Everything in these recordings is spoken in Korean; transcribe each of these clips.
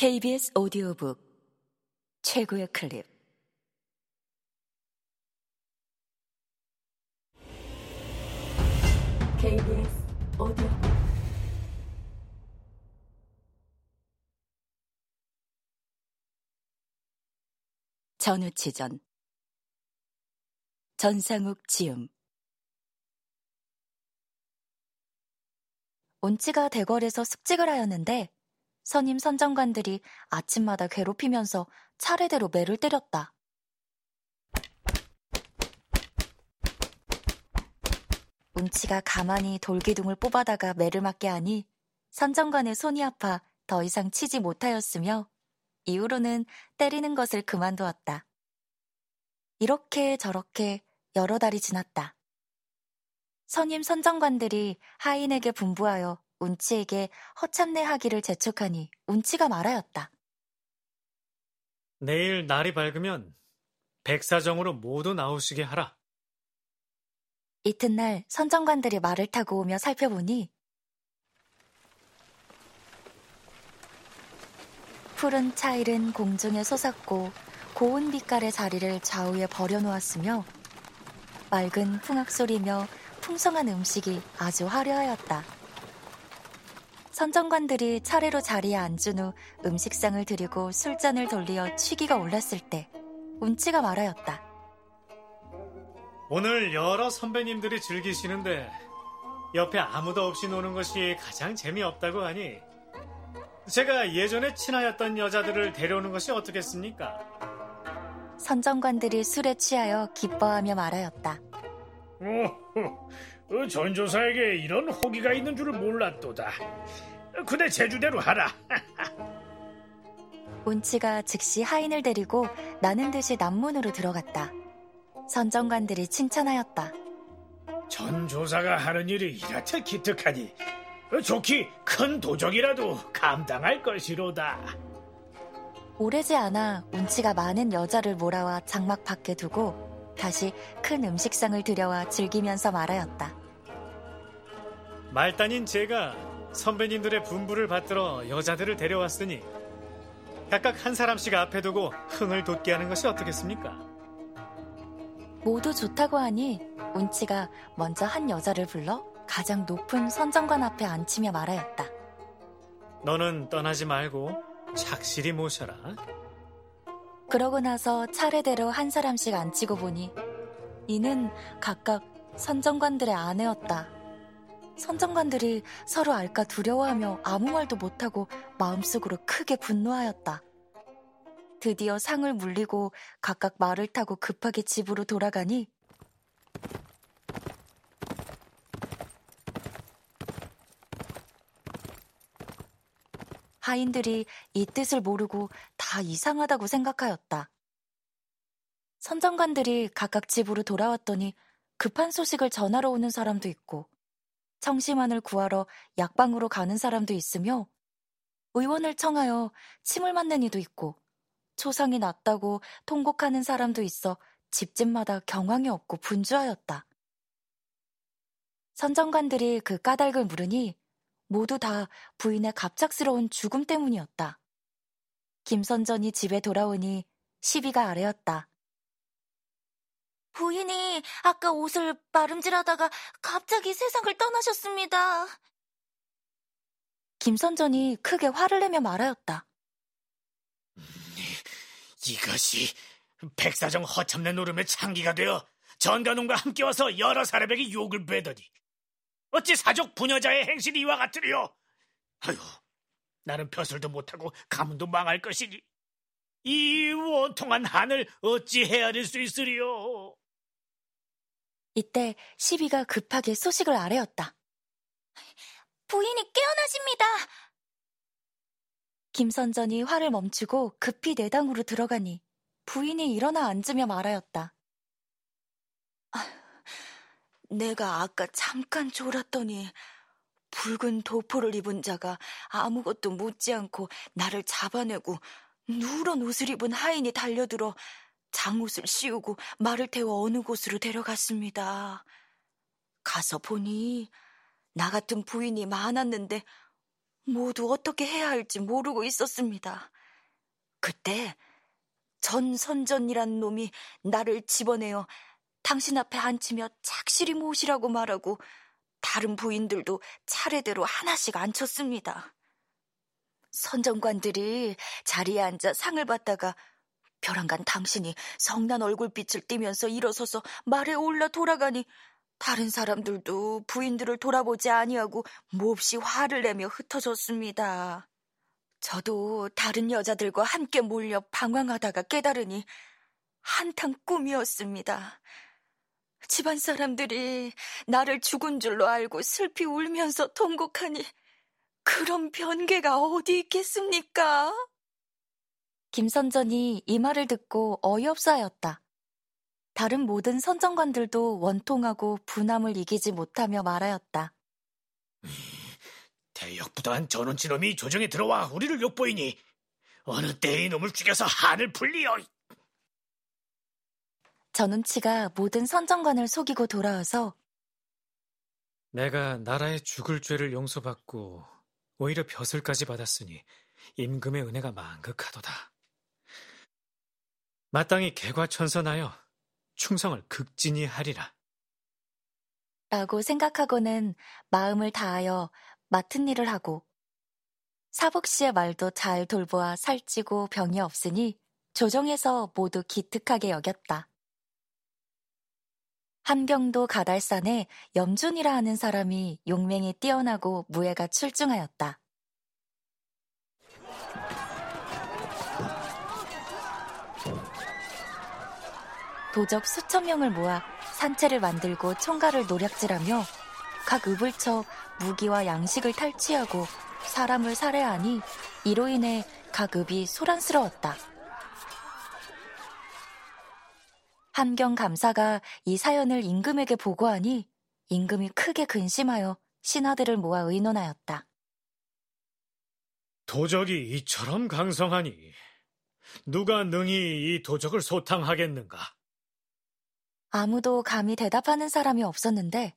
KBS 오디오북 최고의 클립. KBS 오디오북. 전우치전. 전상욱 지음. 온치가 대궐에서 숙직을 하였는데 선임 선정관들이 아침마다 괴롭히면서 차례대로 매를 때렸다. 운치가 가만히 돌기둥을 뽑아다가 매를 맞게 하니 선정관의 손이 아파 더 이상 치지 못하였으며 이후로는 때리는 것을 그만두었다. 이렇게 저렇게 여러 달이 지났다. 선임 선정관들이 하인에게 분부하여 운치에게 허참내 하기를 재촉하니 운치가 말하였다. 내일 날이 밝으면 백사정으로 모두 나오시게 하라. 이튿날 선정관들이 말을 타고 오며 살펴보니 푸른 차일은 공중에 솟았고 고운 빛깔의 자리를 좌우에 버려놓았으며 맑은 풍악 소리며 풍성한 음식이 아주 화려하였다. 선정관들이 차례로 자리에 앉은 후 음식상을 들이고 술잔을 돌리어 취기가 올랐을 때 운치가 말하였다. 오늘 여러 선배님들이 즐기시는데 옆에 아무도 없이 노는 것이 가장 재미없다고 하니 제가 예전에 친하였던 여자들을 데려오는 것이 어떻겠습니까? 선정관들이 술에 취하여 기뻐하며 말하였다. 오, 전조사에게 이런 호기가 있는 줄을 몰랐도다. 그대 제주대로 하라. 운치가 즉시 하인을 데리고 나는 듯이 남문으로 들어갔다. 선정관들이 칭찬하였다. 전 조사가 하는 일이 이렇게 기특하니 좋기 큰 도적이라도 감당할 것이로다. 오래지 않아 운치가 많은 여자를 몰아와 장막 밖에 두고 다시 큰 음식상을 들여와 즐기면서 말하였다. 말단인 제가 선배님들의 분부를 받들어 여자들을 데려왔으니 각각 한 사람씩 앞에 두고 흥을 돋게 하는 것이 어떻겠습니까? 모두 좋다고 하니 운치가 먼저 한 여자를 불러 가장 높은 선정관 앞에 앉히며 말하였다. 너는 떠나지 말고 착실히 모셔라. 그러고 나서 차례대로 한 사람씩 앉히고 보니 이는 각각 선정관들의 아내였다. 선정관들이 서로 알까 두려워하며 아무 말도 못하고 마음속으로 크게 분노하였다. 드디어 상을 물리고 각각 말을 타고 급하게 집으로 돌아가니 하인들이 이 뜻을 모르고 다 이상하다고 생각하였다. 선정관들이 각각 집으로 돌아왔더니 급한 소식을 전하러 오는 사람도 있고 청심환을 구하러 약방으로 가는 사람도 있으며 의원을 청하여 침을 맞는 이도 있고 초상이 났다고 통곡하는 사람도 있어 집집마다 경황이 없고 분주하였다. 선정관들이 그 까닭을 물으니 모두 다 부인의 갑작스러운 죽음 때문이었다. 김선전이 집에 돌아오니 시비가 아래였다. 부인이 아까 옷을 마름질하다가 갑자기 세상을 떠나셨습니다. 김선전이 크게 화를 내며 말하였다. 이것이 백사정 허참내 노름의 창기가 되어 전가놈과 함께 와서 여러 사람에게 욕을 베더니 어찌 사족 부녀자의 행실이 이와 같으리요? 아유, 나는 벼슬도 못하고 가문도 망할 것이니 이 원통한 한을 어찌 헤아릴 수 있으리요? 이때 시비가 급하게 소식을 아뢰었다. 부인이 깨어나십니다. 김선전이 화를 멈추고 급히 내당으로 들어가니 부인이 일어나 앉으며 말하였다. 아, 내가 아까 잠깐 졸았더니 붉은 도포를 입은 자가 아무것도 묻지 않고 나를 잡아내고 누런 옷을 입은 하인이 달려들어 장옷을 씌우고 말을 태워 어느 곳으로 데려갔습니다. 가서 보니 나 같은 부인이 많았는데 모두 어떻게 해야 할지 모르고 있었습니다. 그때 전 선전이란 놈이 나를 집어내어 당신 앞에 앉히며 착실히 모시라고 말하고 다른 부인들도 차례대로 하나씩 앉혔습니다. 선정관들이 자리에 앉아 상을 받다가 벼랑간 당신이 성난 얼굴빛을 띠면서 일어서서 말에 올라 돌아가니 다른 사람들도 부인들을 돌아보지 아니하고 몹시 화를 내며 흩어졌습니다. 저도 다른 여자들과 함께 몰려 방황하다가 깨달으니 한탕 꿈이었습니다. 집안 사람들이 나를 죽은 줄로 알고 슬피 울면서 통곡하니 그런 변개가 어디 있겠습니까? 김선전이 이 말을 듣고 어이없어 하였다. 다른 모든 선정관들도 원통하고 분함을 이기지 못하며 말하였다. 대역부도한 전원치놈이 조정에 들어와 우리를 욕보이니 어느 때 이놈을 죽여서 한을 풀리어. 전운치가 모든 선정관을 속이고 돌아와서 내가 나라의 죽을 죄를 용서받고 오히려 벼슬까지 받았으니 임금의 은혜가 만극하도다. 마땅히 개과천선하여 충성을 극진히 하리라. 라고 생각하고는 마음을 다하여 맡은 일을 하고 사복 씨의 말도 잘 돌보아 살찌고 병이 없으니 조정에서 모두 기특하게 여겼다. 한경도 가달산에 염준이라 하는 사람이 용맹이 뛰어나고 무예가 출중하였다. 도적 수천 명을 모아 산채를 만들고 총괄을 노략질하며 각 읍을 쳐 무기와 양식을 탈취하고 사람을 살해하니 이로 인해 각 읍이 소란스러웠다. 한경 감사가 이 사연을 임금에게 보고하니 임금이 크게 근심하여 신하들을 모아 의논하였다. 도적이 이처럼 강성하니 누가 능히 이 도적을 소탕하겠는가? 아무도 감히 대답하는 사람이 없었는데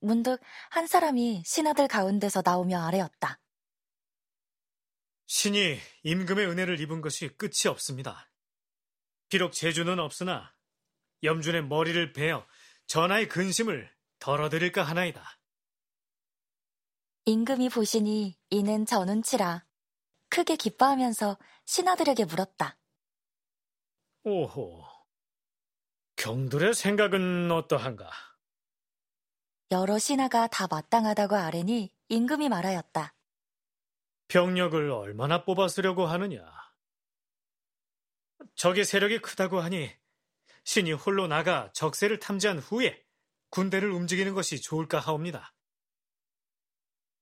문득 한 사람이 신하들 가운데서 나오며 아뢰었다. 신이 임금의 은혜를 입은 것이 끝이 없습니다. 비록 재주는 없으나 염준의 머리를 베어 전하의 근심을 덜어드릴까 하나이다. 임금이 보시니 이는 전운치라 크게 기뻐하면서 신하들에게 물었다. 오호, 경들의 생각은 어떠한가? 여러 신하가 다 마땅하다고 아뢰니 임금이 말하였다. 병력을 얼마나 뽑아쓰려고 하느냐? 적의 세력이 크다고 하니 신이 홀로 나가 적세를 탐지한 후에 군대를 움직이는 것이 좋을까 하옵니다.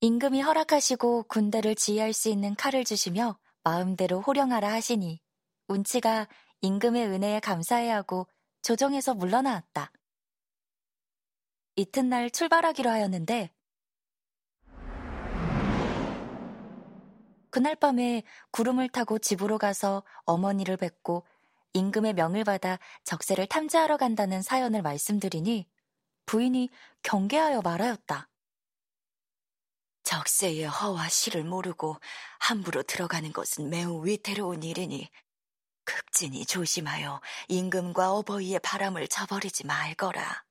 임금이 허락하시고 군대를 지휘할 수 있는 칼을 주시며 마음대로 호령하라 하시니 운치가 임금의 은혜에 감사해야 하고 조정에서 물러나왔다. 이튿날 출발하기로 하였는데 그날 밤에 구름을 타고 집으로 가서 어머니를 뵙고 임금의 명을 받아 적세를 탐지하러 간다는 사연을 말씀드리니 부인이 경계하여 말하였다. 적세의 허와 실을 모르고 함부로 들어가는 것은 매우 위태로운 일이니 극진히 조심하여 임금과 어버이의 바람을 저버리지 말거라.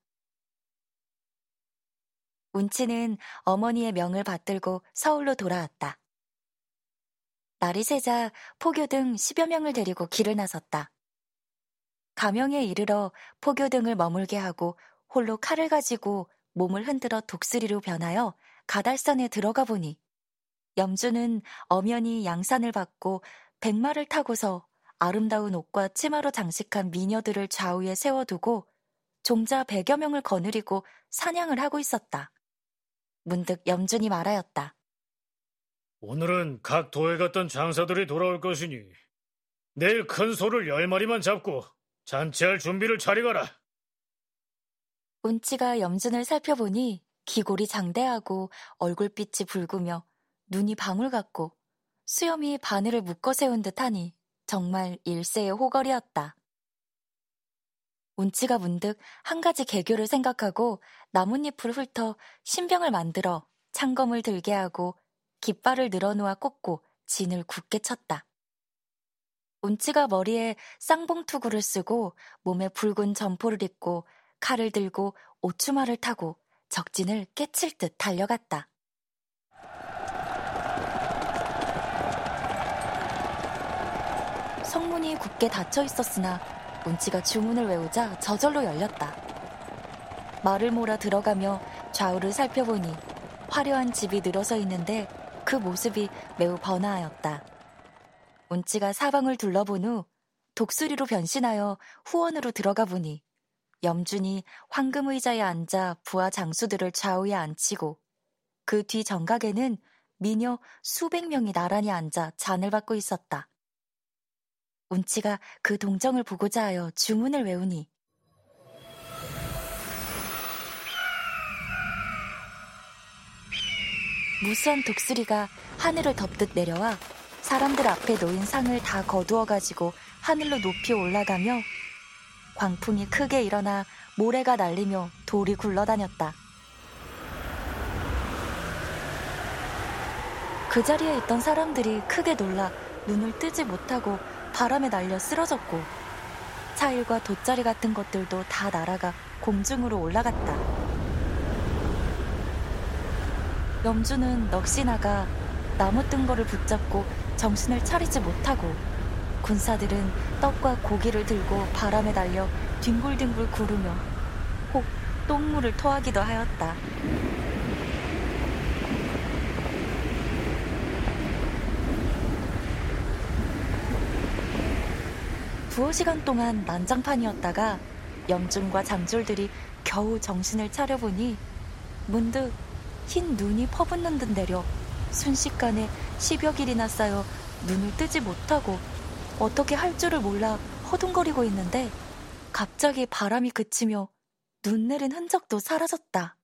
운치는 어머니의 명을 받들고 서울로 돌아왔다. 날이 새자 포교 등 10여 명을 데리고 길을 나섰다. 가명에 이르러 포교 등을 머물게 하고 홀로 칼을 가지고 몸을 흔들어 독수리로 변하여 가달산에 들어가 보니 염주는 엄연히 양산을 받고 백마를 타고서 아름다운 옷과 치마로 장식한 미녀들을 좌우에 세워두고 종자 백여 명을 거느리고 사냥을 하고 있었다. 문득 염준이 말하였다. 오늘은 각 도에 갔던 장사들이 돌아올 것이니 내일 큰 소를 열 마리만 잡고 잔치할 준비를 차리거라. 운치가 염준을 살펴보니 기골이 장대하고 얼굴빛이 붉으며 눈이 방울 같고 수염이 바늘을 묶어 세운 듯하니 정말 일세의 호걸이었다. 운치가 문득 한 가지 개교를 생각하고 나뭇잎을 훑어 신병을 만들어 창검을 들게 하고 깃발을 늘어놓아 꽂고 진을 굳게 쳤다. 운치가 머리에 쌍봉투구를 쓰고 몸에 붉은 점포를 입고 칼을 들고 오추마를 타고 적진을 깨칠 듯 달려갔다. 성문이 굳게 닫혀 있었으나 운치가 주문을 외우자 저절로 열렸다. 말을 몰아 들어가며 좌우를 살펴보니 화려한 집이 늘어서 있는데 그 모습이 매우 번화하였다. 운치가 사방을 둘러본 후 독수리로 변신하여 후원으로 들어가 보니 염준이 황금 의자에 앉아 부하 장수들을 좌우에 앉히고 그 뒤 정각에는 미녀 수백 명이 나란히 앉아 잔을 받고 있었다. 운치가 그 동정을 보고자 하여 주문을 외우니 무수한 독수리가 하늘을 덮듯 내려와 사람들 앞에 놓인 상을 다 거두어 가지고 하늘로 높이 올라가며 광풍이 크게 일어나 모래가 날리며 돌이 굴러다녔다. 그 자리에 있던 사람들이 크게 놀라 눈을 뜨지 못하고 바람에 날려 쓰러졌고 차일과 돗자리 같은 것들도 다 날아가 공중으로 올라갔다. 염주는 넋이 나가 나무 뜬거를 붙잡고 정신을 차리지 못하고 군사들은 떡과 고기를 들고 바람에 날려 뒹굴뒹굴 구르며 혹 똥물을 토하기도 하였다. 두어 시간 동안 난장판이었다가 염준과 장졸들이 겨우 정신을 차려보니 문득 흰 눈이 퍼붓는 듯 내려 순식간에 십여 길이나 쌓여 눈을 뜨지 못하고 어떻게 할 줄을 몰라 허둥거리고 있는데 갑자기 바람이 그치며 눈 내린 흔적도 사라졌다.